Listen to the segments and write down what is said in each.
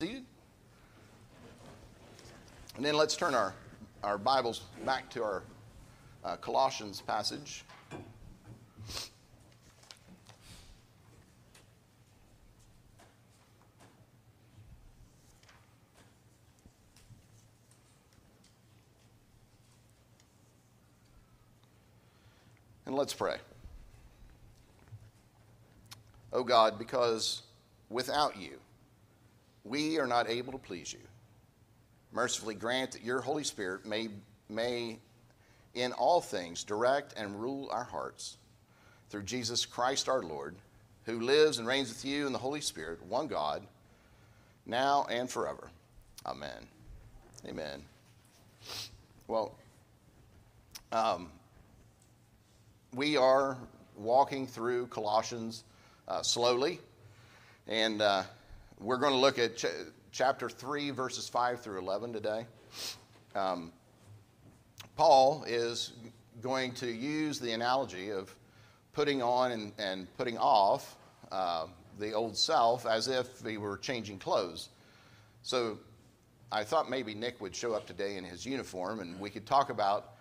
And then let's turn our, our Bibles back to our uh, Colossians passage. And let's pray. Oh God, because without you, we are not able to please you. Mercifully grant that your Holy Spirit may, may in all things direct and rule our hearts through Jesus Christ our Lord, who lives and reigns with you in the Holy Spirit, one God, now and forever. Amen. Amen. Well, um, we are walking through Colossians uh, slowly, and uh, we're going to look at ch- chapter 3, verses 5 through 11 today. Um, Paul is going to use the analogy of putting on and, and putting off uh, the old self as if he were changing clothes. So I thought maybe Nick would show up today in his uniform and we could talk about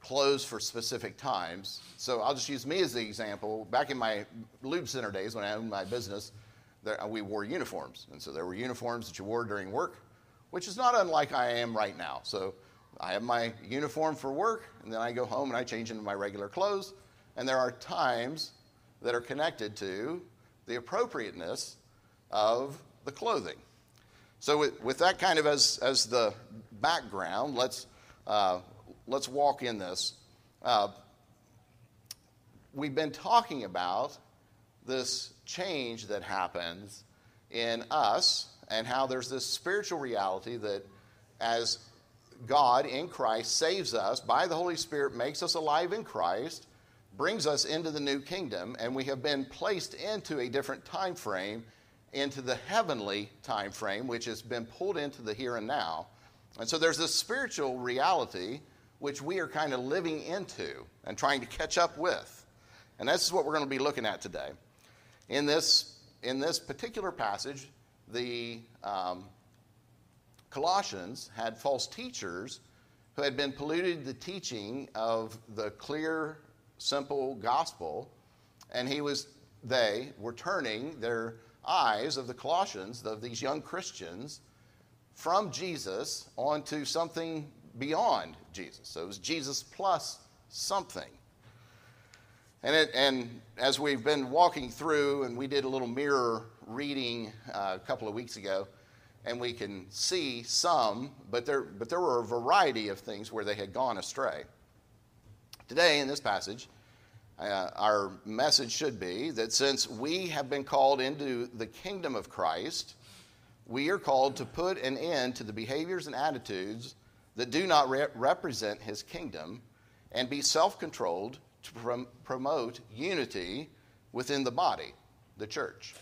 clothes for specific times. So I'll just use me as the example. Back in my lube center days when I owned my business, there, we wore uniforms. And so there were uniforms that you wore during work, which is not unlike I am right now. So I have my uniform for work, and then I go home and I change into my regular clothes. And there are times that are connected to the appropriateness of the clothing. So, with, with that kind of as, as the background, let's, uh, let's walk in this. Uh, we've been talking about this change that happens in us and how there's this spiritual reality that as God in Christ saves us by the Holy Spirit, makes us alive in Christ, brings us into the new kingdom, and we have been placed into a different time frame, into the heavenly time frame, which has been pulled into the here and now. And so there's this spiritual reality which we are kind of living into and trying to catch up with. And this is what we're going to be looking at today. In this, in this particular passage, the um, Colossians had false teachers who had been polluted the teaching of the clear, simple gospel, and he was they were turning their eyes of the Colossians, of these young Christians, from Jesus onto something beyond Jesus. So it was Jesus plus something. And, it, and as we've been walking through, and we did a little mirror reading uh, a couple of weeks ago, and we can see some, but there, but there were a variety of things where they had gone astray. Today, in this passage, uh, our message should be that since we have been called into the kingdom of Christ, we are called to put an end to the behaviors and attitudes that do not re- represent his kingdom and be self controlled to prom- promote unity within the body, the church.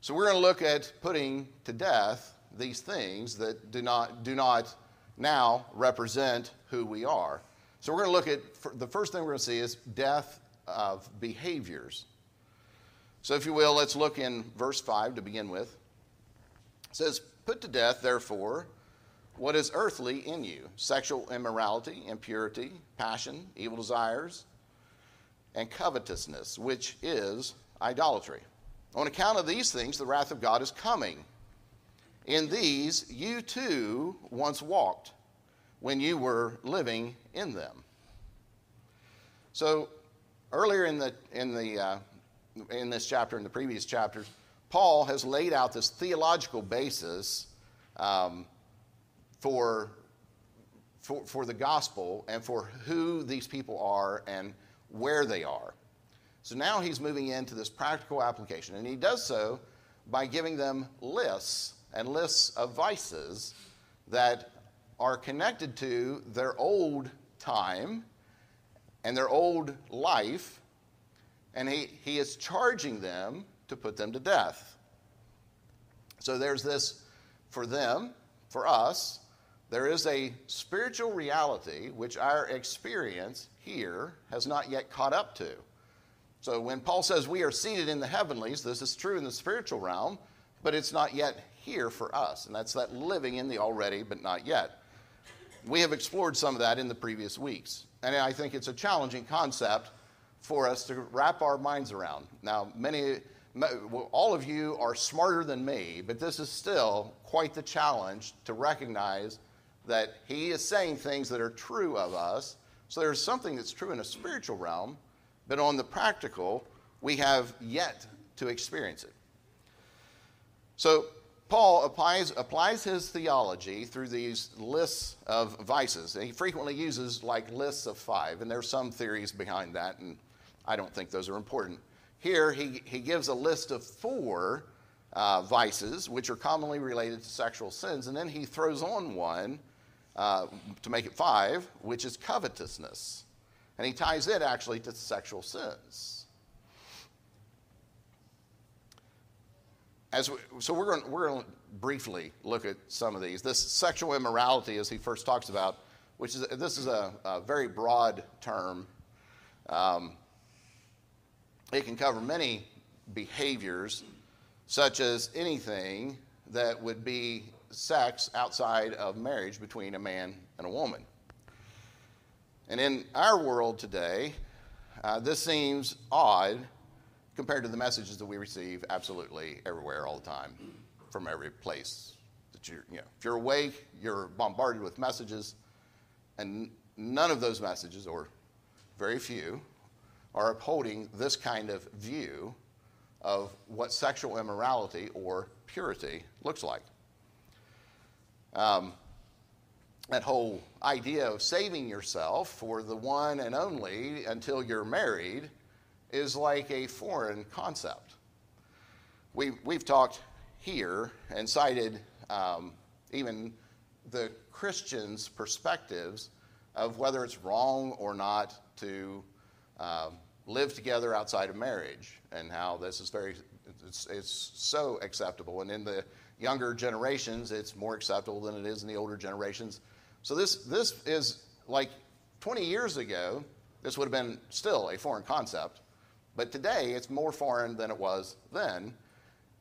So we're going to look at putting to death these things that do not, do not now represent who we are. So we're going to look at the first thing we're going to see is death of behaviors. So, if you will, let's look in verse 5 to begin with. It says, Put to death, therefore, what is earthly in you sexual immorality, impurity, passion, evil desires, and covetousness, which is idolatry. On account of these things, the wrath of God is coming. In these, you too once walked when you were living in them. So, earlier in, the, in, the, uh, in this chapter, in the previous chapters, Paul has laid out this theological basis um, for, for, for the gospel and for who these people are and where they are. So now he's moving into this practical application, and he does so by giving them lists and lists of vices that are connected to their old time and their old life, and he, he is charging them to put them to death. So there's this for them, for us, there is a spiritual reality which our experience here has not yet caught up to. So when Paul says we are seated in the heavenlies, this is true in the spiritual realm, but it's not yet here for us, and that's that living in the already but not yet. We have explored some of that in the previous weeks, and I think it's a challenging concept for us to wrap our minds around. Now, many, all of you are smarter than me, but this is still quite the challenge to recognize that He is saying things that are true of us. So there's something that's true in a spiritual realm, but on the practical, we have yet to experience it. So Paul applies, applies his theology through these lists of vices. He frequently uses like lists of five, and there's some theories behind that, and I don't think those are important. Here, he, he gives a list of four uh, vices, which are commonly related to sexual sins, and then he throws on one uh, to make it five, which is covetousness. And he ties it actually to sexual sins. As we, so we're going, we're going to briefly look at some of these. This sexual immorality, as he first talks about, which is this is a, a very broad term. Um, it can cover many behaviors, such as anything that would be sex outside of marriage between a man and a woman. And in our world today, uh, this seems odd compared to the messages that we receive absolutely everywhere all the time from every place that you're, you know, if you're awake, you're bombarded with messages, and none of those messages, or very few, are upholding this kind of view of what sexual immorality or purity looks like. Um, that whole idea of saving yourself for the one and only until you're married is like a foreign concept. We, we've talked here and cited um, even the Christians' perspectives of whether it's wrong or not to um, live together outside of marriage and how this is very, it's, it's so acceptable. And in the younger generations, it's more acceptable than it is in the older generations. So this, this is like 20 years ago, this would have been still a foreign concept. But today, it's more foreign than it was then.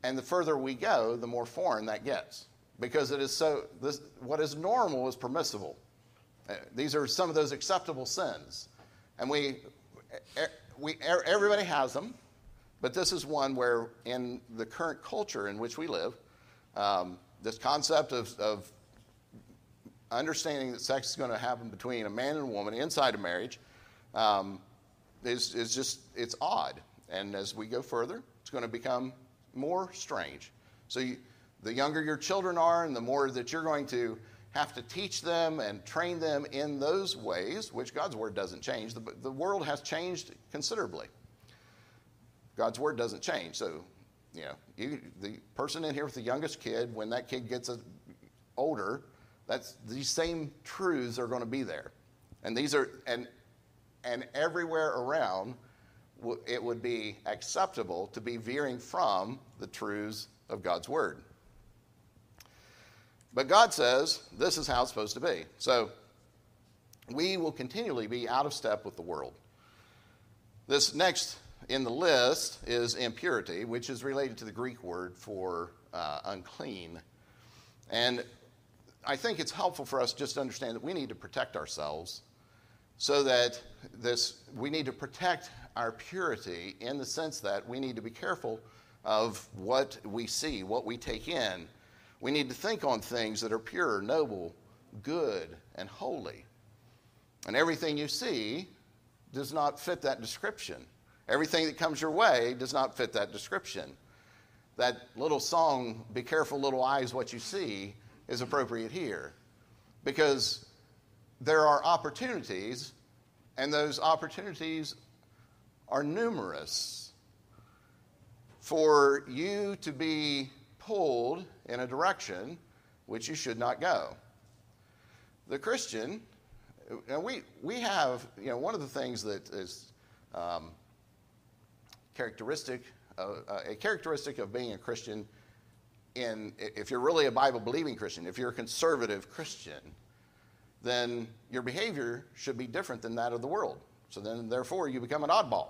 And the further we go, the more foreign that gets. Because it is so, this, what is normal is permissible. Uh, these are some of those acceptable sins. And we, we, everybody has them, but this is one where, in the current culture in which we live, um, this concept of, of understanding that sex is going to happen between a man and a woman inside of marriage um, is, is just, it's odd. And as we go further, it's going to become more strange. So you, the younger your children are, and the more that you're going to have to teach them and train them in those ways, which God's word doesn't change. The, the world has changed considerably. God's word doesn't change. So, you know, you, the person in here with the youngest kid, when that kid gets a, older, that's these same truths are going to be there. And these are, and and everywhere around, it would be acceptable to be veering from the truths of God's Word. But God says this is how it's supposed to be. So we will continually be out of step with the world. This next in the list is impurity, which is related to the Greek word for uh, unclean. And I think it's helpful for us just to understand that we need to protect ourselves so that this we need to protect our purity in the sense that we need to be careful of what we see, what we take in. We need to think on things that are pure, noble, good, and holy. And everything you see does not fit that description. Everything that comes your way does not fit that description. That little song, Be Careful, Little Eyes, What You See, is appropriate here. Because there are opportunities, and those opportunities are numerous for you to be pulled in a direction which you should not go. The Christian, and we, we have, you know, one of the things that is um, characteristic, uh, a characteristic of being a Christian, in, if you're really a Bible believing Christian, if you're a conservative Christian, then your behavior should be different than that of the world. So then, therefore, you become an oddball.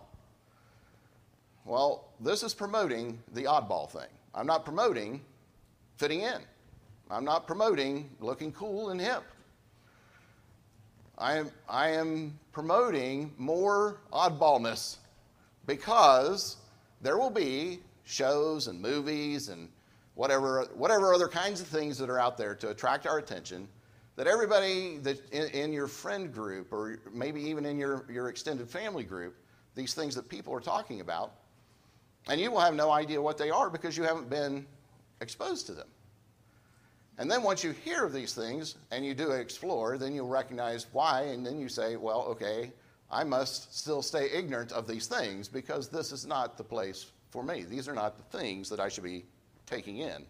Well, this is promoting the oddball thing. I'm not promoting fitting in. I'm not promoting looking cool and hip. I am, I am promoting more oddballness because there will be shows and movies and whatever, whatever other kinds of things that are out there to attract our attention that everybody that in, in, your friend group or maybe even in your, your extended family group, these things that people are talking about, and you will have no idea what they are because you haven't been exposed to them. And then once you hear of these things and you do explore, then you'll recognize why, and then you say, well, okay, I must still stay ignorant of these things because this is not the place for me. These are not the things that I should be taking in.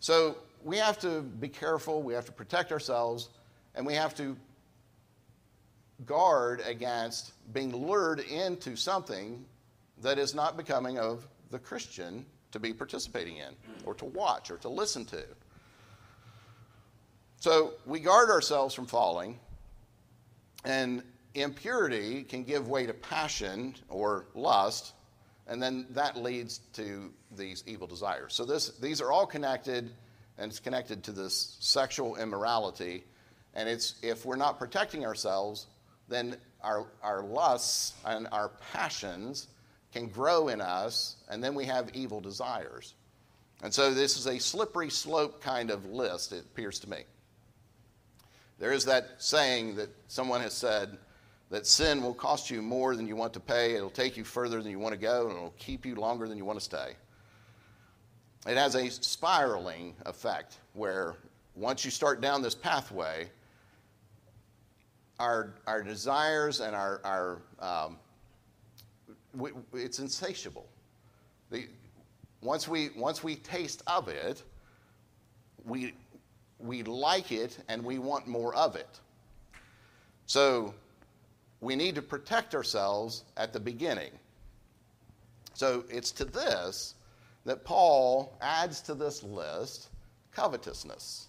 So we have to be careful, we have to protect ourselves, and we have to guard against being lured into something that is not becoming of the Christian to be participating in, or to watch, or to listen to. So we guard ourselves from falling, and impurity can give way to passion or lust, and then that leads to these evil desires. So this, these are all connected and it's connected to this sexual immorality. And it's if we're not protecting ourselves, then our, our lusts and our passions can grow in us, and then we have evil desires. And so this is a slippery slope kind of list, it appears to me. There is that saying that someone has said that sin will cost you more than you want to pay, it'll take you further than you want to go, and it'll keep you longer than you want to stay it has a spiraling effect where once you start down this pathway, our, our desires and our, our um, we, it's insatiable. The, once, we, once we taste of it, we, we like it and we want more of it. So we need to protect ourselves at the beginning. So it's to this that Paul adds to this list covetousness,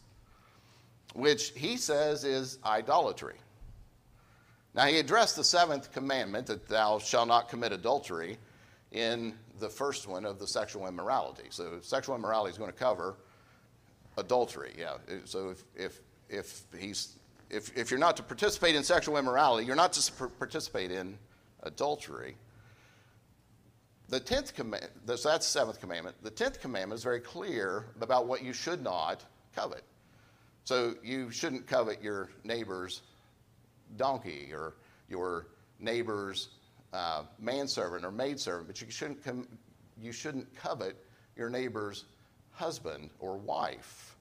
which he says is idolatry. Now, he addressed the seventh commandment that thou shalt not commit adultery in the first one of the sexual immorality. So, sexual immorality is going to cover adultery. Yeah. So, if, if, if, he's, if, if you're not to participate in sexual immorality, you're not to participate in adultery. The tenth commandment, so that's the seventh commandment. The tenth commandment is very clear about what you should not covet. So you shouldn't covet your neighbor's donkey or your neighbor's uh, manservant or maidservant, but you shouldn't, com- you shouldn't covet your neighbor's husband or wife.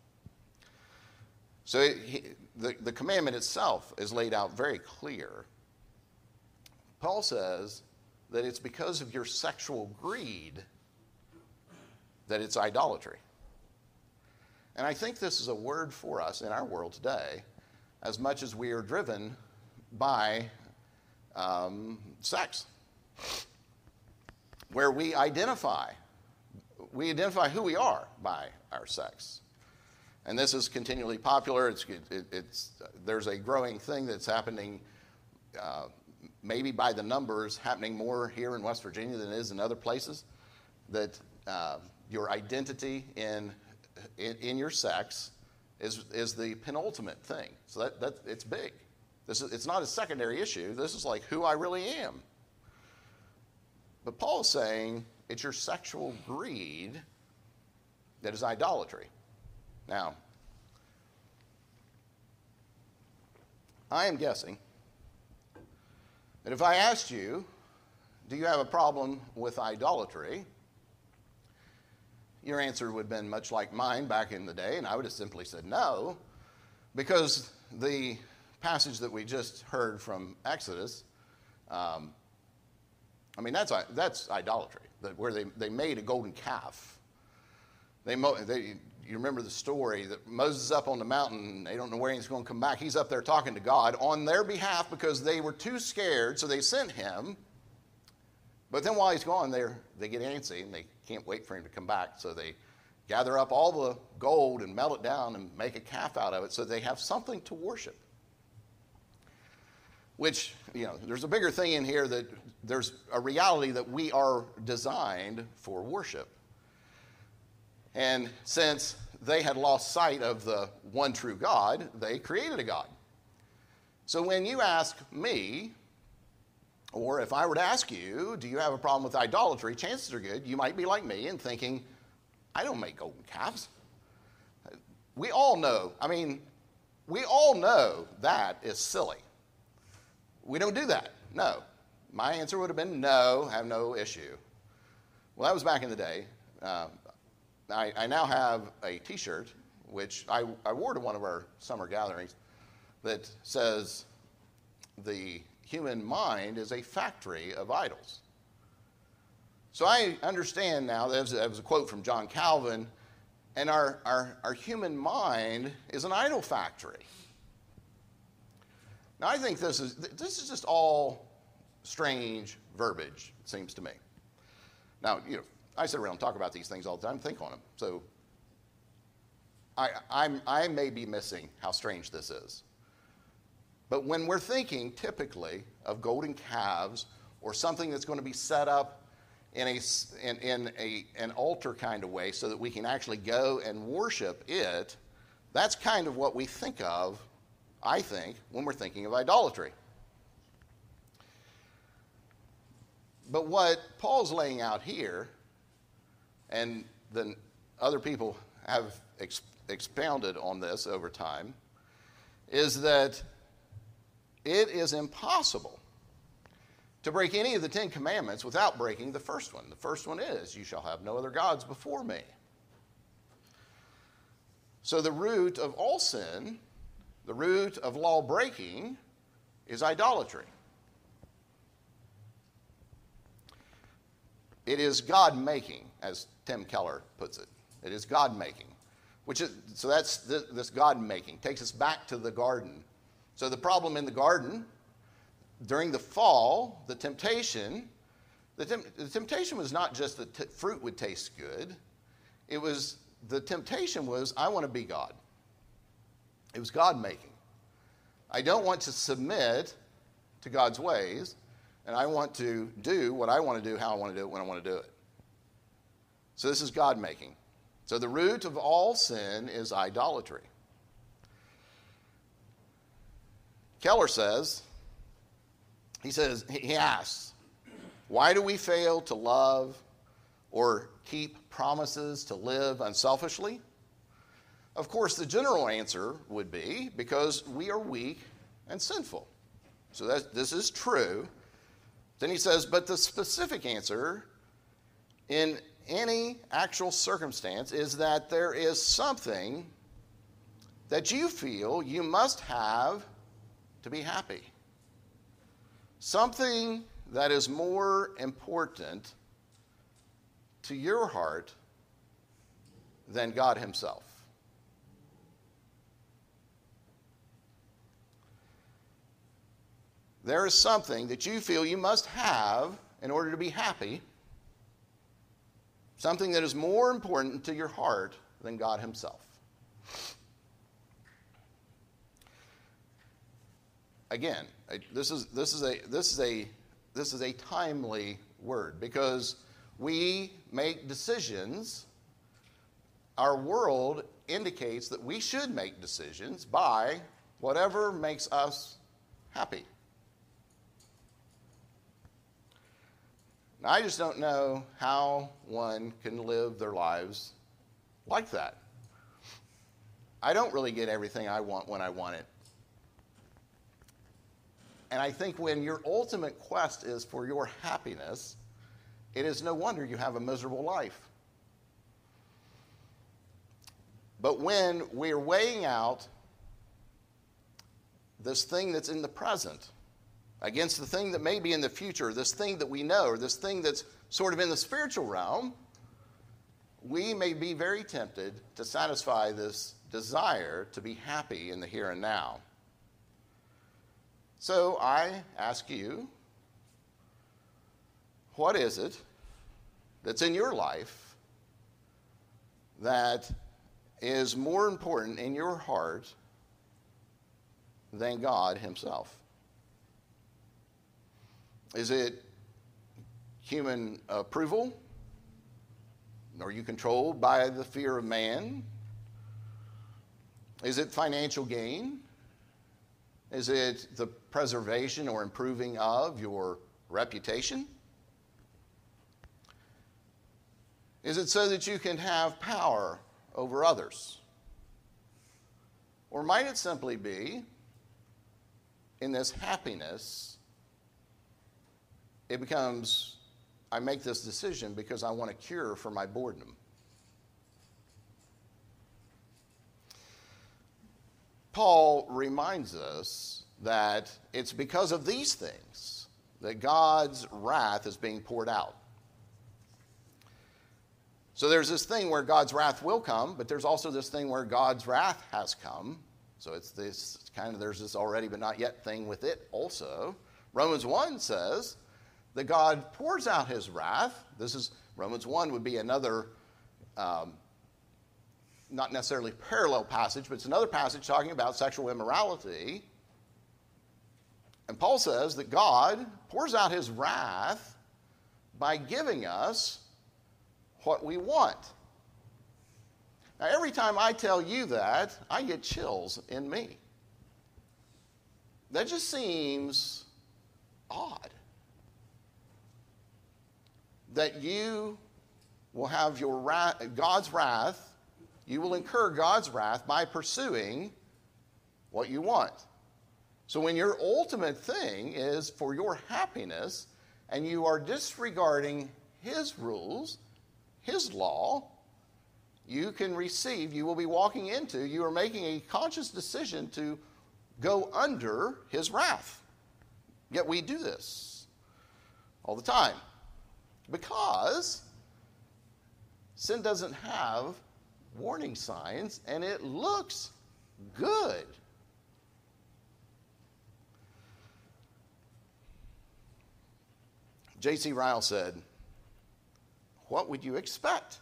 So he, the, the commandment itself is laid out very clear. Paul says that it's because of your sexual greed that it's idolatry. And I think this is a word for us in our world today, as much as we are driven by um, sex, where we identify, we identify who we are by our sex. And this is continually popular. It's, it, it's, there's a growing thing that's happening uh, maybe by the numbers happening more here in West Virginia than it is in other places, that uh, your identity in, in, in, your sex is, is the penultimate thing. So that, that it's big. This is, it's not a secondary issue. This is like who I really am. But Paul is saying it's your sexual greed that is idolatry. Now, I am guessing that if I asked you, do you have a problem with idolatry? Your answer would have been much like mine back in the day, and I would have simply said no, because the passage that we just heard from Exodus, um, I mean, that's, that's idolatry, that where they, they made a golden calf. They, they, you remember the story that Moses is up on the mountain, they don't know where he's going to come back. He's up there talking to God on their behalf because they were too scared, so they sent him. But then while he's gone, they they get antsy and they can't wait for him to come back. So they gather up all the gold and melt it down and make a calf out of it so they have something to worship. Which, you know, there's a bigger thing in here that there's a reality that we are designed for worship. And since they had lost sight of the one true God, they created a God. So when you ask me, or if I were to ask you, do you have a problem with idolatry? Chances are good you might be like me and thinking, I don't make golden calves. We all know, I mean, we all know that is silly. We don't do that. No. My answer would have been no, have no issue. Well, that was back in the day. Um, I, I, now have a t shirt, which I, I wore to one of our summer gatherings, that says, The human mind is a factory of idols. So I understand now, that was, that was a quote from John Calvin, and our, our, our human mind is an idol factory. Now, I think this is, this is just all strange verbiage, it seems to me. Now, you know, I sit around and talk about these things all the time, think on them. So I, I'm, I may be missing how strange this is. But when we're thinking typically of golden calves or something that's going to be set up in, a, in, in a, an altar kind of way so that we can actually go and worship it, that's kind of what we think of I think, when we're thinking of idolatry. But what Paul's laying out here, and then other people have expounded on this over time, is that it is impossible to break any of the Ten Commandments without breaking the first one. The first one is, You shall have no other gods before me. So the root of all sin the root of law breaking is idolatry. It is God making, as Tim Keller puts it. It is God making. Which is, so that's this God making. Takes us back to the garden. So the problem in the garden, during the fall, the temptation, the, the temptation was not just that t- fruit would taste good. It was, the temptation was, I want to be God. It was God making. I don't want to submit to God's ways, and I want to do what I want to do, how I want to do it, when I want to do it. So this is God making. So the root of all sin is idolatry. Keller says, he says, he asks, why do we fail to love or keep promises to live unselfishly? Of course, the general answer would be because we are weak and sinful. So that, this is true. Then he says, but the specific answer in any actual circumstance is that there is something that you feel you must have to be happy. Something that is more important to your heart than God Himself. There is something that you feel you must have in order to be happy, something that is more important to your heart than God Himself. Again, this is, this is, a, this is, a, this is a timely word because we make decisions. Our world indicates that we should make decisions by whatever makes us happy. I just don't know how one can live their lives like that. I don't really get everything I want when I want it. And I think when your ultimate quest is for your happiness, it is no wonder you have a miserable life. But when we're weighing out this thing that's in the present, against the thing that may be in the future, this thing that we know, or this thing that's sort of in the spiritual realm, we may be very tempted to satisfy this desire to be happy in the here and now. So I ask you, what is it that's in your life that is more important in your heart than God Himself? Is it human approval? Are you controlled by the fear of man? Is it financial gain? Is it the preservation or improving of your reputation? Is it so that you can have power over others? Or might it simply be in this happiness, it becomes I make this decision because I want a cure for my boredom? Paul reminds us that it's because of these things that God's wrath is being poured out. So there's this thing where God's wrath will come, but there's also this thing where God's wrath has come. So it's this kind of, there's this already but not yet thing with it also. Romans 1 says that God pours out his wrath. This is, Romans 1 would be another um, not necessarily parallel passage, but it's another passage talking about sexual immorality. And Paul says that God pours out his wrath by giving us what we want. Now, every time I tell you that, I get chills in me. That just seems odd. That you will have your wrath, God's wrath you will incur God's wrath by pursuing what you want. So, when your ultimate thing is for your happiness and you are disregarding His rules, His law, you can receive, you will be walking into, you are making a conscious decision to go under His wrath. Yet we do this all the time because sin doesn't have warning signs, and it looks good. J.C. Ryle said, What would you expect?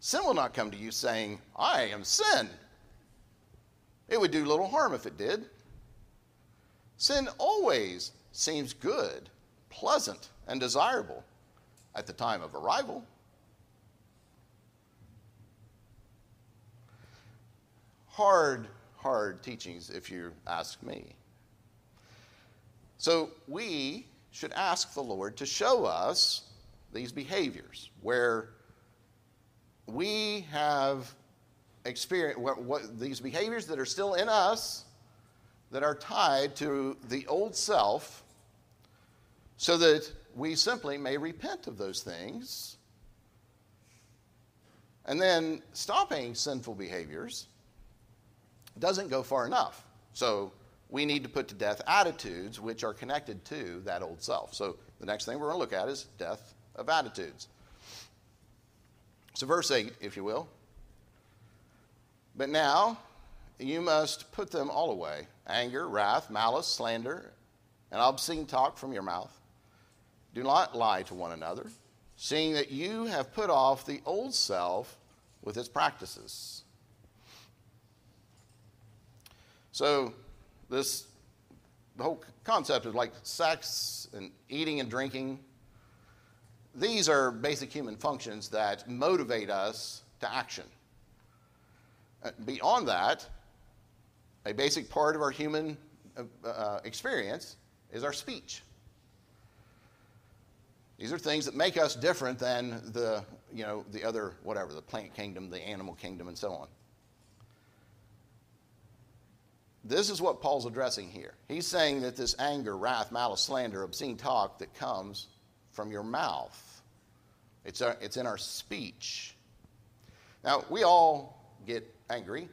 Sin will not come to you saying, I am sin. It would do little harm if it did. Sin always seems good, pleasant, and desirable at the time of arrival. hard, hard teachings, if you ask me. So we should ask the Lord to show us these behaviors where we have experienced what, what, these behaviors that are still in us that are tied to the old self so that we simply may repent of those things and then stopping sinful behaviors doesn't go far enough. So we need to put to death attitudes which are connected to that old self. So the next thing we're going to look at is death of attitudes. So, verse 8, if you will. But now you must put them all away anger, wrath, malice, slander, and obscene talk from your mouth. Do not lie to one another, seeing that you have put off the old self with its practices so, this the whole concept of like sex and eating and drinking, these are basic human functions that motivate us to action. Uh, beyond that, a basic part of our human uh, uh, experience is our speech. These are things that make us different than the, you know, the other, whatever, the plant kingdom, the animal kingdom, and so on. This is what Paul's addressing here. He's saying that this anger, wrath, malice, slander, obscene talk that comes from your mouth, it's, our, it's in our speech. Now, we all get angry.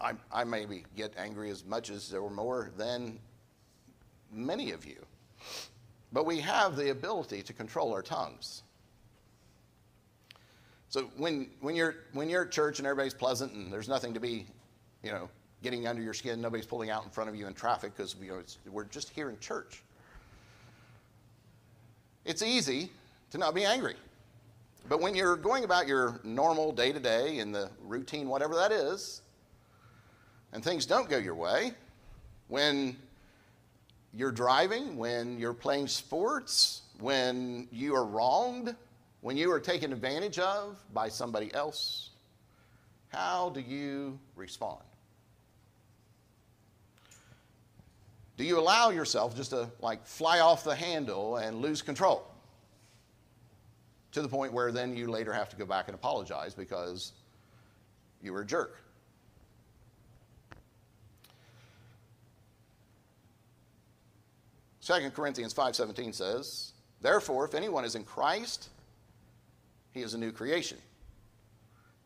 I, I maybe get angry as much as or more than many of you. But we have the ability to control our tongues. So when, when, you're, when you're at church and everybody's pleasant and there's nothing to be you know, getting under your skin. Nobody's pulling out in front of you in traffic because you know, we're just here in church. It's easy to not be angry. But when you're going about your normal day to day in the routine, whatever that is, and things don't go your way, when you're driving, when you're playing sports, when you are wronged, when you are taken advantage of by somebody else, how do you respond? Do you allow yourself just to like fly off the handle and lose control? To the point where then you later have to go back and apologize because you were a jerk. Second Corinthians 5:17 says, "Therefore if anyone is in Christ, he is a new creation.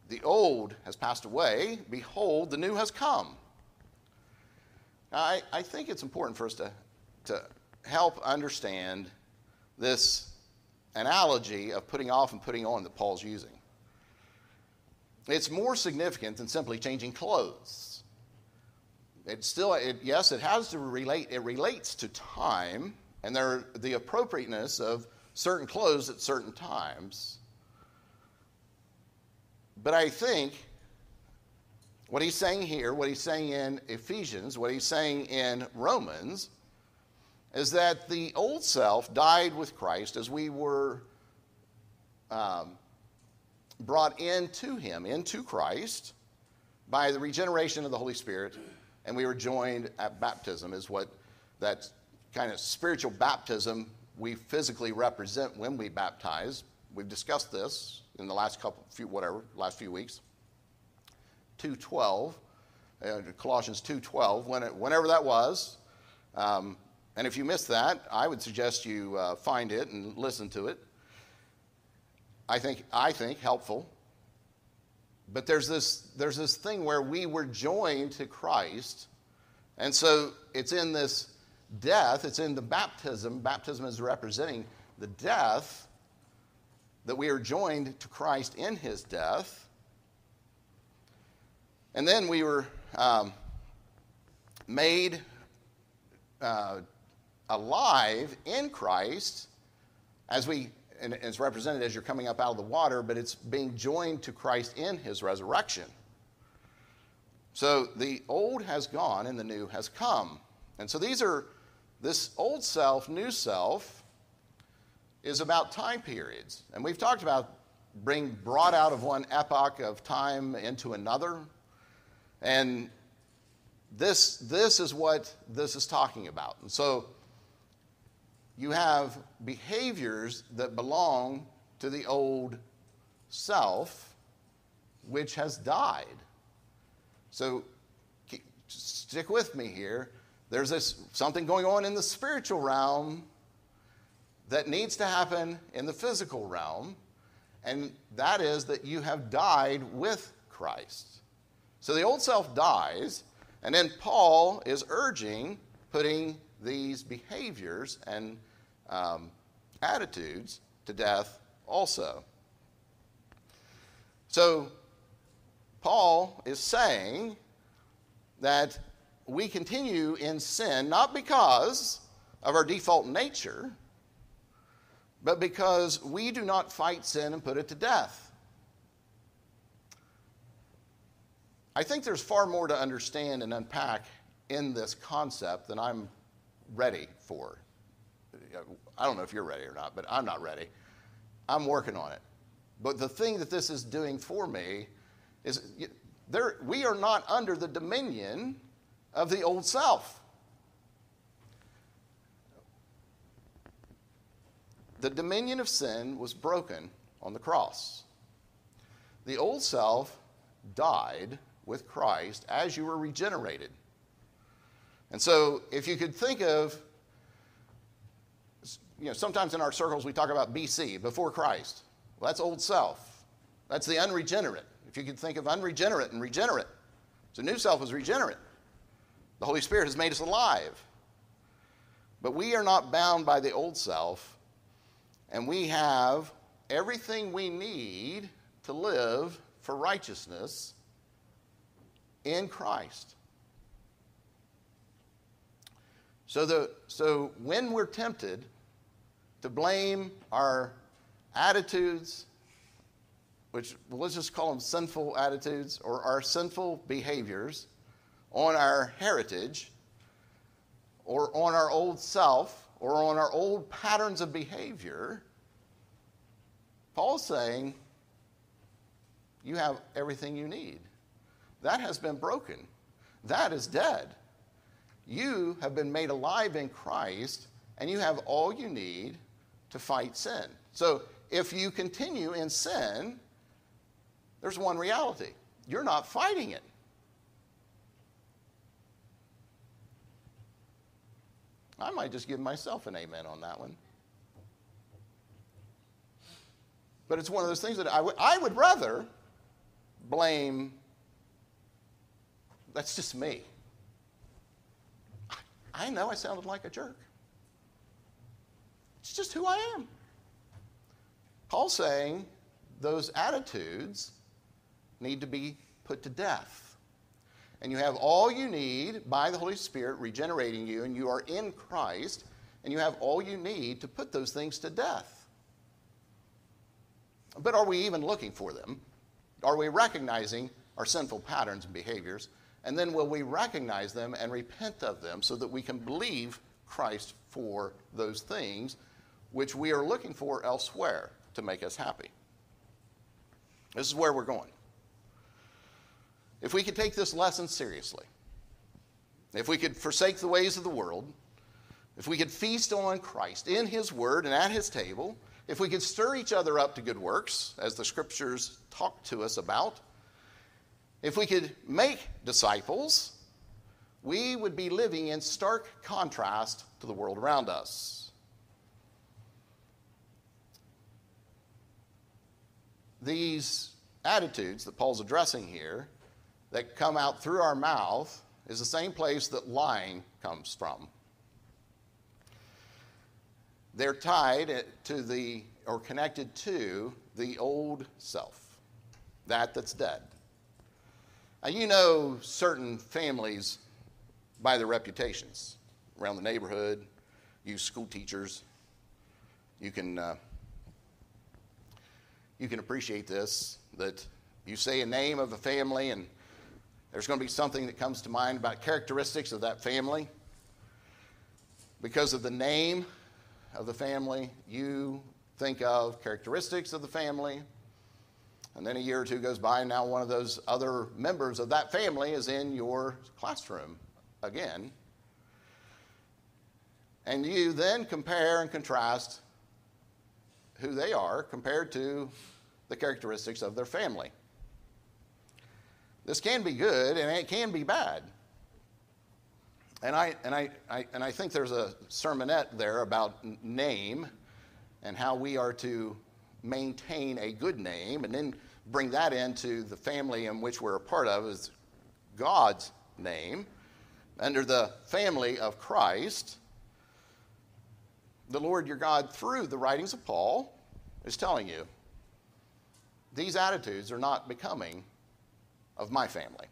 The old has passed away, behold the new has come." I, I think it's important for us to, to help understand this analogy of putting off and putting on that Paul's using. It's more significant than simply changing clothes. It still, it, yes, it has to relate, it relates to time and there, the appropriateness of certain clothes at certain times. But I think what he's saying here, what he's saying in Ephesians, what he's saying in Romans, is that the old self died with Christ as we were um, brought into him, into Christ, by the regeneration of the Holy Spirit, and we were joined at baptism, is what that kind of spiritual baptism we physically represent when we baptize. We've discussed this in the last couple, few, whatever, last few weeks. 2.12, uh, Colossians 2.12, when it, whenever that was. Um, and if you missed that, I would suggest you uh, find it and listen to it. I think, I think helpful. But there's this, there's this thing where we were joined to Christ. And so it's in this death, it's in the baptism. Baptism is representing the death that we are joined to Christ in his death. And then we were um, made uh, alive in Christ as we, and it's represented as you're coming up out of the water, but it's being joined to Christ in his resurrection. So the old has gone and the new has come. And so these are, this old self, new self, is about time periods. And we've talked about being brought out of one epoch of time into another. And this, this is what this is talking about. And so you have behaviors that belong to the old self, which has died. So stick with me here. There's this something going on in the spiritual realm that needs to happen in the physical realm, and that is that you have died with Christ. So the old self dies, and then Paul is urging putting these behaviors and um, attitudes to death also. So Paul is saying that we continue in sin not because of our default nature, but because we do not fight sin and put it to death. I think there's far more to understand and unpack in this concept than I'm ready for. I don't know if you're ready or not, but I'm not ready. I'm working on it. But the thing that this is doing for me is there, we are not under the dominion of the old self. The dominion of sin was broken on the cross. The old self died with Christ as you were regenerated. And so, if you could think of, you know, sometimes in our circles we talk about BC, before Christ. Well, that's old self. That's the unregenerate. If you could think of unregenerate and regenerate. So, new self is regenerate. The Holy Spirit has made us alive. But we are not bound by the old self, and we have everything we need to live for righteousness in Christ. So, the, so when we're tempted to blame our attitudes, which well, let's just call them sinful attitudes or our sinful behaviors, on our heritage, or on our old self, or on our old patterns of behavior, Paul's saying, You have everything you need. That has been broken, that is dead. You have been made alive in Christ, and you have all you need to fight sin. So if you continue in sin, there's one reality you're not fighting it. I might just give myself an amen on that one. But it's one of those things that I, w- I would rather blame, that's just me. I know I sounded like a jerk. It's just who I am. Paul's saying those attitudes need to be put to death. And you have all you need by the Holy Spirit regenerating you, and you are in Christ, and you have all you need to put those things to death. But are we even looking for them? Are we recognizing our sinful patterns and behaviors? And then will we recognize them and repent of them so that we can believe Christ for those things which we are looking for elsewhere to make us happy? This is where we're going. If we could take this lesson seriously, if we could forsake the ways of the world, if we could feast on Christ in His Word and at His table, if we could stir each other up to good works, as the Scriptures talk to us about, if we could make disciples, we would be living in stark contrast to the world around us. These attitudes that Paul's addressing here that come out through our mouth is the same place that lying comes from. They're tied to the, or connected to the old self, that that's dead. Now, you know certain families by their reputations around the neighborhood, you school teachers. You can, uh, you can appreciate this that you say a name of a family, and there's going to be something that comes to mind about characteristics of that family. Because of the name of the family, you think of characteristics of the family, and then a year or two goes by, and now one of those other members of that family is in your classroom again. And you then compare and contrast who they are compared to the characteristics of their family. This can be good and it can be bad. And I, and I, I, and I think there's a sermonette there about name and how we are to maintain a good name and then bring that into the family in which we're a part of is God's name. Under the family of Christ, the Lord your God, through the writings of Paul, is telling you these attitudes are not becoming of my family.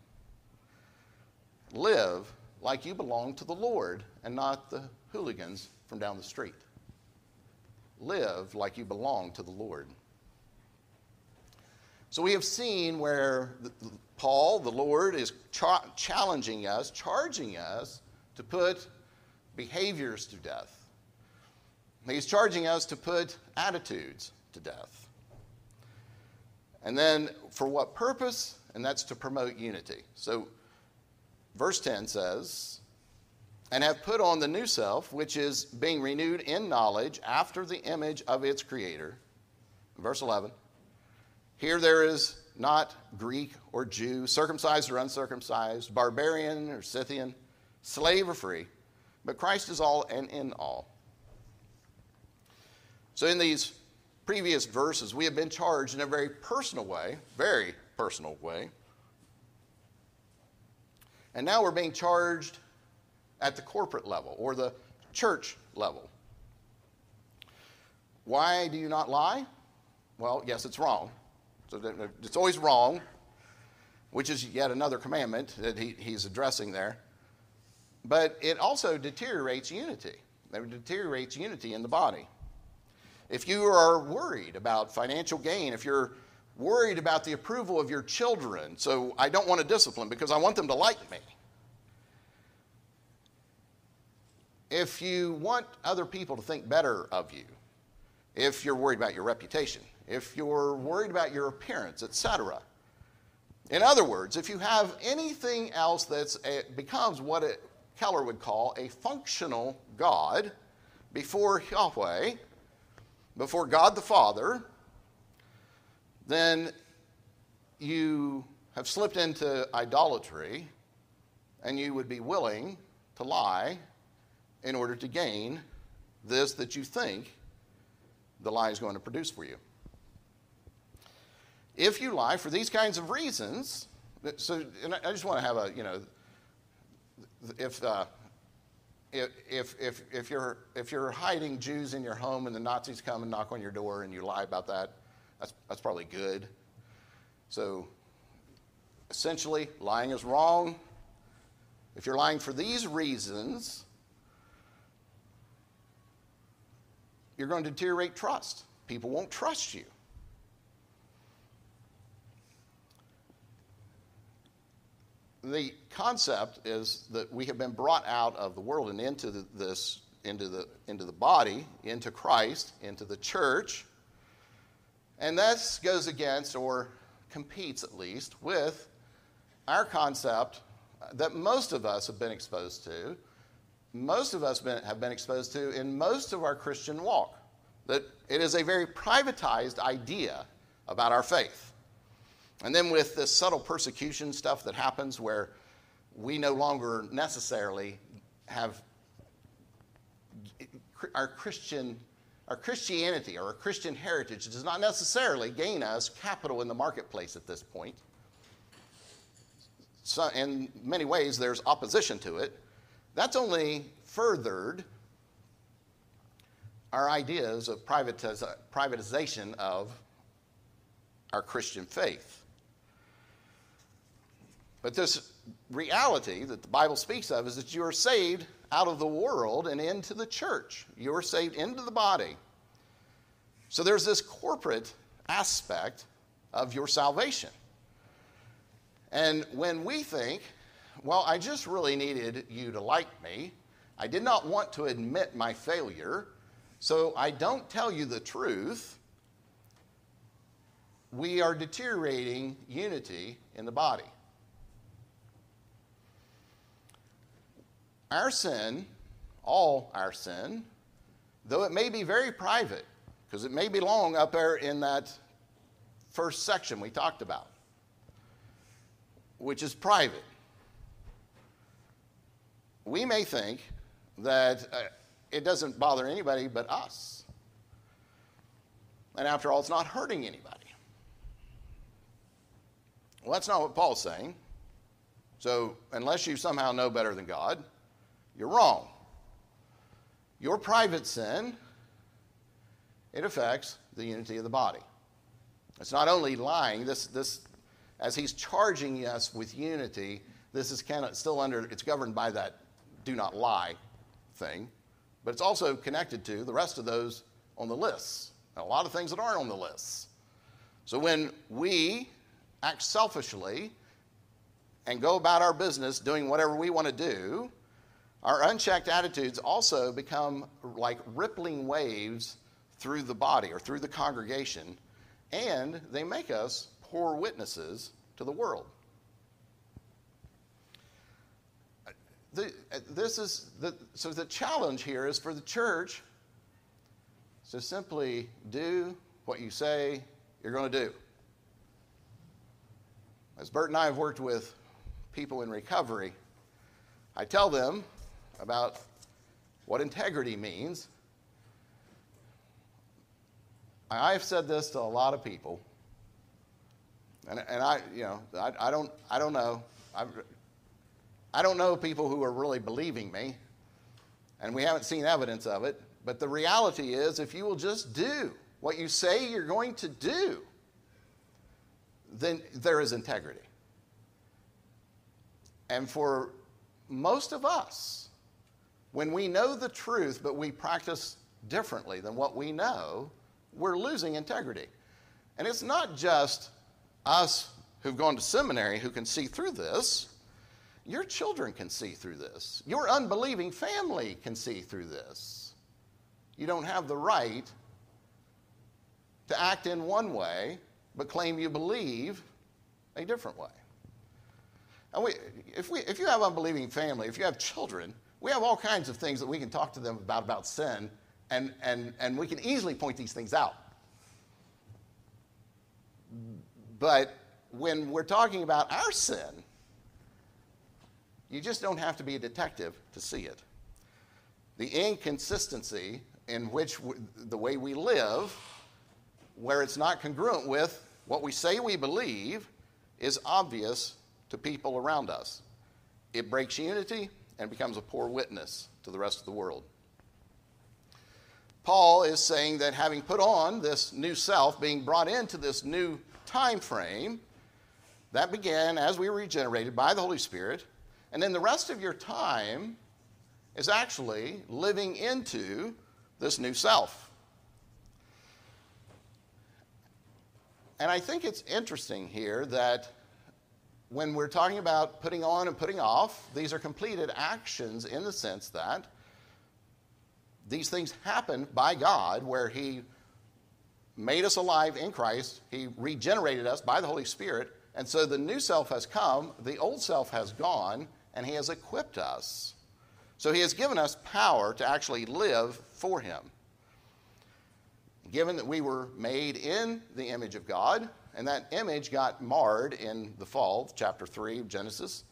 Live like you belong to the Lord and not the hooligans from down the street. Live like you belong to the Lord. So we have seen where the, Paul, the Lord, is cha- challenging us, charging us to put behaviors to death. He's charging us to put attitudes to death. And then for what purpose? And that's to promote unity. So verse 10 says, and have put on the new self, which is being renewed in knowledge after the image of its creator. Verse 11 here there is not Greek or Jew, circumcised or uncircumcised, barbarian or Scythian, slave or free, but Christ is all and in all. So, in these previous verses, we have been charged in a very personal way, very personal way. And now we're being charged at the corporate level or the church level. Why do you not lie? Well, yes, it's wrong. So it's always wrong, which is yet another commandment that he, he's addressing there. But it also deteriorates unity. It deteriorates unity in the body. If you are worried about financial gain, if you're worried about the approval of your children, so I don't want to discipline because I want them to like me. If you want other people to think better of you, if you're worried about your reputation, if you're worried about your appearance, etc. In other words, if you have anything else that eh, becomes what it, Keller would call a functional God before Yahweh, before God the Father, then you have slipped into idolatry and you would be willing to lie in order to gain this that you think the lie is going to produce for you. If you lie for these kinds of reasons, so and I just want to have a, you know, if, uh, if, if, if, you're, if you're hiding Jews in your home and the Nazis come and knock on your door and you lie about that, that's, that's probably good. So essentially, lying is wrong. If you're lying for these reasons, you're going to deteriorate trust. People won't trust you. The concept is that we have been brought out of the world and into the, this, into the, into the body, into Christ, into the church. And this goes against, or competes at least, with our concept that most of us have been exposed to, most of us been, have been exposed to in most of our Christian walk. That it is a very privatized idea about our faith. And then with this subtle persecution stuff that happens where we no longer necessarily have our Christian our Christianity or our Christian heritage does not necessarily gain us capital in the marketplace at this point so in many ways there's opposition to it, that's only furthered our ideas of privatiz- privatization of our Christian faith. But this reality that the Bible speaks of is that you are saved out of the world and into the church. You are saved into the body. So there's this corporate aspect of your salvation. And when we think, well, I just really needed you to like me, I did not want to admit my failure, so I don't tell you the truth, we are deteriorating unity in the body. Our sin, all our sin, though it may be very private, because it may belong up there in that first section we talked about which is private. We may think that uh, it doesn't bother anybody but us. And after all, it's not hurting anybody. Well, that's not what Paul's saying. So, unless you somehow know better than God, you're wrong. Your private sin, it affects the unity of the body. It's not only lying, this, this as he's charging us with unity, this is kind of still under, it's governed by that do not lie thing, but it's also connected to the rest of those on the lists. and a lot of things that aren't on the lists. So when we act selfishly and go about our business doing whatever we want to do, our unchecked attitudes also become like rippling waves through the body or through the congregation, and they make us poor witnesses to the world. The, this is the, so the challenge here is for the church to simply do what you say you're going to do. As Bert and I have worked with people in recovery, I tell them about what integrity means. I've said this to a lot of people and, and I, you know, I, I, don't, I don't know. I, I don't know people who are really believing me, and we haven't seen evidence of it. But the reality is, if you will just do what you say you're going to do, then there is integrity. And for most of us, when we know the truth but we practice differently than what we know, we're losing integrity. And it's not just us who've gone to seminary who can see through this, your children can see through this. Your unbelieving family can see through this. You don't have the right to act in one way, but claim you believe a different way. And we, if, we, if you have unbelieving family, if you have children, we have all kinds of things that we can talk to them about about sin, and, and, and we can easily point these things out. But when we're talking about our sin, you just don't have to be a detective to see it. The inconsistency in which the way we live, where it's not congruent with what we say we believe, is obvious to people around us. It breaks unity and becomes a poor witness to the rest of the world. Paul is saying that having put on this new self, being brought into this new time frame, that began as we were regenerated by the Holy Spirit. And then the rest of your time is actually living into this new self. And I think it's interesting here that when we're talking about putting on and putting off, these are completed actions in the sense that these things happen by God, where He made us alive in Christ, He regenerated us by the Holy Spirit, and so the new self has come, the old self has gone, and He has equipped us. So He has given us power to actually live for Him. Given that we were made in the image of God, and that image got marred in the fall, chapter 3 of Genesis.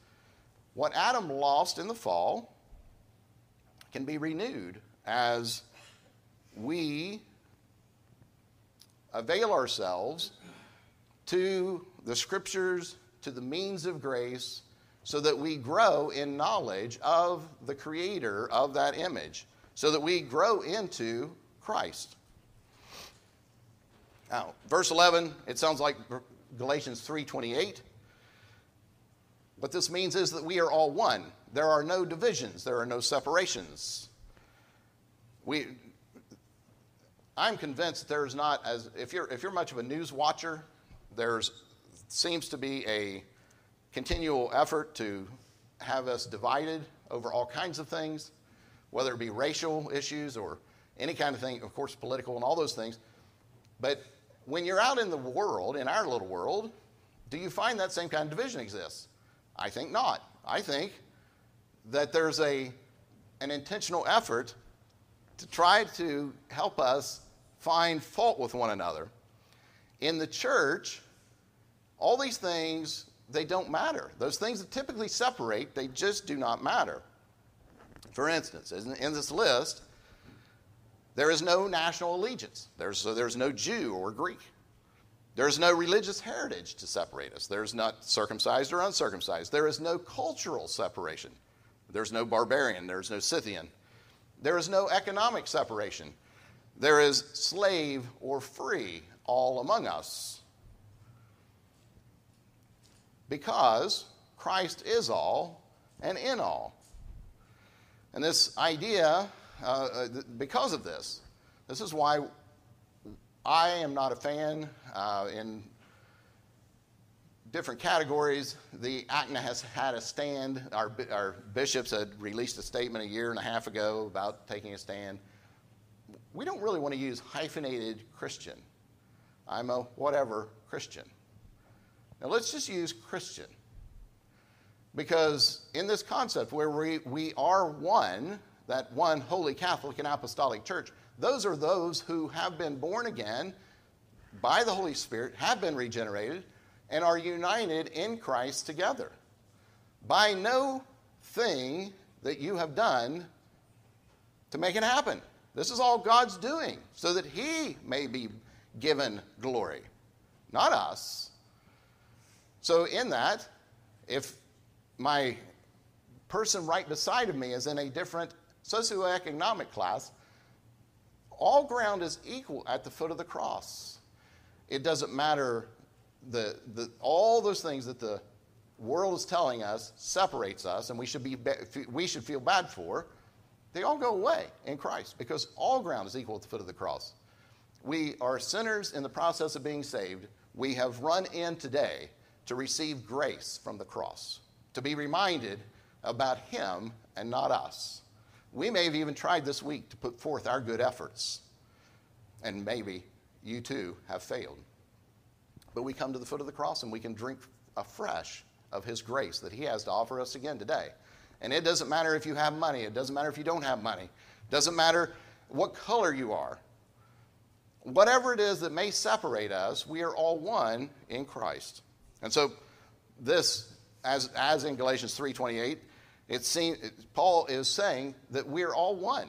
What Adam lost in the fall can be renewed as we avail ourselves to the scriptures, to the means of grace, so that we grow in knowledge of the creator of that image, so that we grow into Christ. Now, verse 11, it sounds like Galatians 3:28. What this means is that we are all one. There are no divisions, there are no separations. We I'm convinced that there's not as if you're if you're much of a news watcher, there's seems to be a continual effort to have us divided over all kinds of things, whether it be racial issues or any kind of thing, of course, political and all those things. But when you're out in the world, in our little world, do you find that same kind of division exists? I think not. I think that there's a, an intentional effort to try to help us find fault with one another. In the church, all these things, they don't matter. Those things that typically separate, they just do not matter. For instance, in this list, there is no national allegiance. There's, so there's no Jew or Greek. There's no religious heritage to separate us. There's not circumcised or uncircumcised. There is no cultural separation. There's no barbarian. There's no Scythian. There is no economic separation. There is slave or free all among us. Because Christ is all and in all. And this idea uh, uh because of this. This is why I am not a fan uh, in different categories. The ACNA has had a stand. Our, our bishops had released a statement a year and a half ago about taking a stand. We don't really want to use hyphenated Christian. I'm a whatever Christian. Now let's just use Christian. Because in this concept where we, we are one, that one holy Catholic and Apostolic Church, those are those who have been born again by the Holy Spirit, have been regenerated, and are united in Christ together. By no thing that you have done to make it happen. This is all God's doing so that He may be given glory, not us. So, in that, if my person right beside of me is in a different socioeconomic class, all ground is equal at the foot of the cross. It doesn't matter the, the, all those things that the world is telling us separates us and we should, be, we should feel bad for, they all go away in Christ because all ground is equal at the foot of the cross. We are sinners in the process of being saved. We have run in today to receive grace from the cross, to be reminded about Him and not us. We may have even tried this week to put forth our good efforts. And maybe you too have failed. But we come to the foot of the cross and we can drink afresh of His grace that He has to offer us again today. And it doesn't matter if you have money, it doesn't matter if you don't have money, it doesn't matter what color you are. Whatever it is that may separate us, we are all one in Christ. And so, this, as, as in Galatians 3.28, it seems, Paul is saying that we're all one.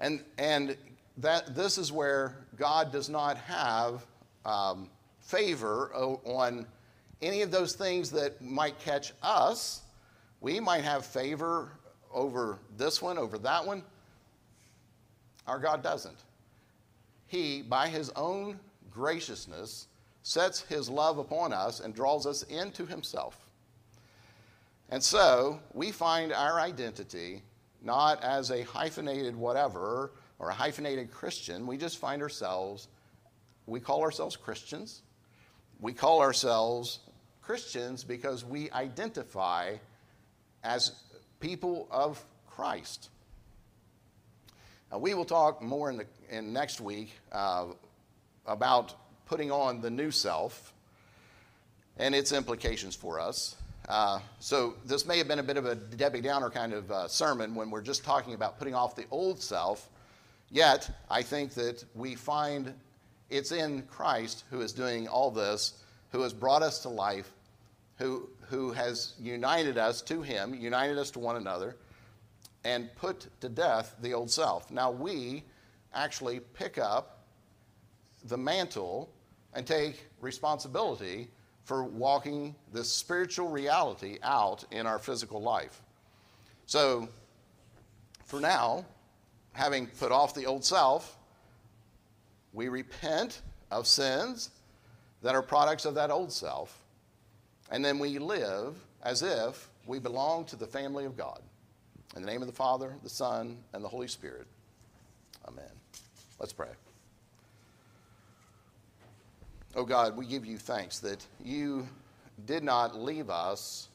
And, and that this is where God does not have um, favor on any of those things that might catch us. We might have favor over this one, over that one. Our God doesn't. He, by his own graciousness, sets his love upon us and draws us into himself. And so we find our identity not as a hyphenated whatever or a hyphenated Christian. We just find ourselves, we call ourselves Christians. We call ourselves Christians because we identify as people of Christ. Now, we will talk more in, the, in next week uh, about putting on the new self and its implications for us. Uh, so, this may have been a bit of a Debbie Downer kind of uh, sermon when we're just talking about putting off the old self. Yet, I think that we find it's in Christ who is doing all this, who has brought us to life, who, who has united us to Him, united us to one another, and put to death the old self. Now, we actually pick up the mantle and take responsibility for walking this spiritual reality out in our physical life. So, for now, having put off the old self, we repent of sins that are products of that old self, and then we live as if we belong to the family of God. In the name of the Father, the Son, and the Holy Spirit. Amen. Let's pray. Oh God, we give you thanks that you did not leave us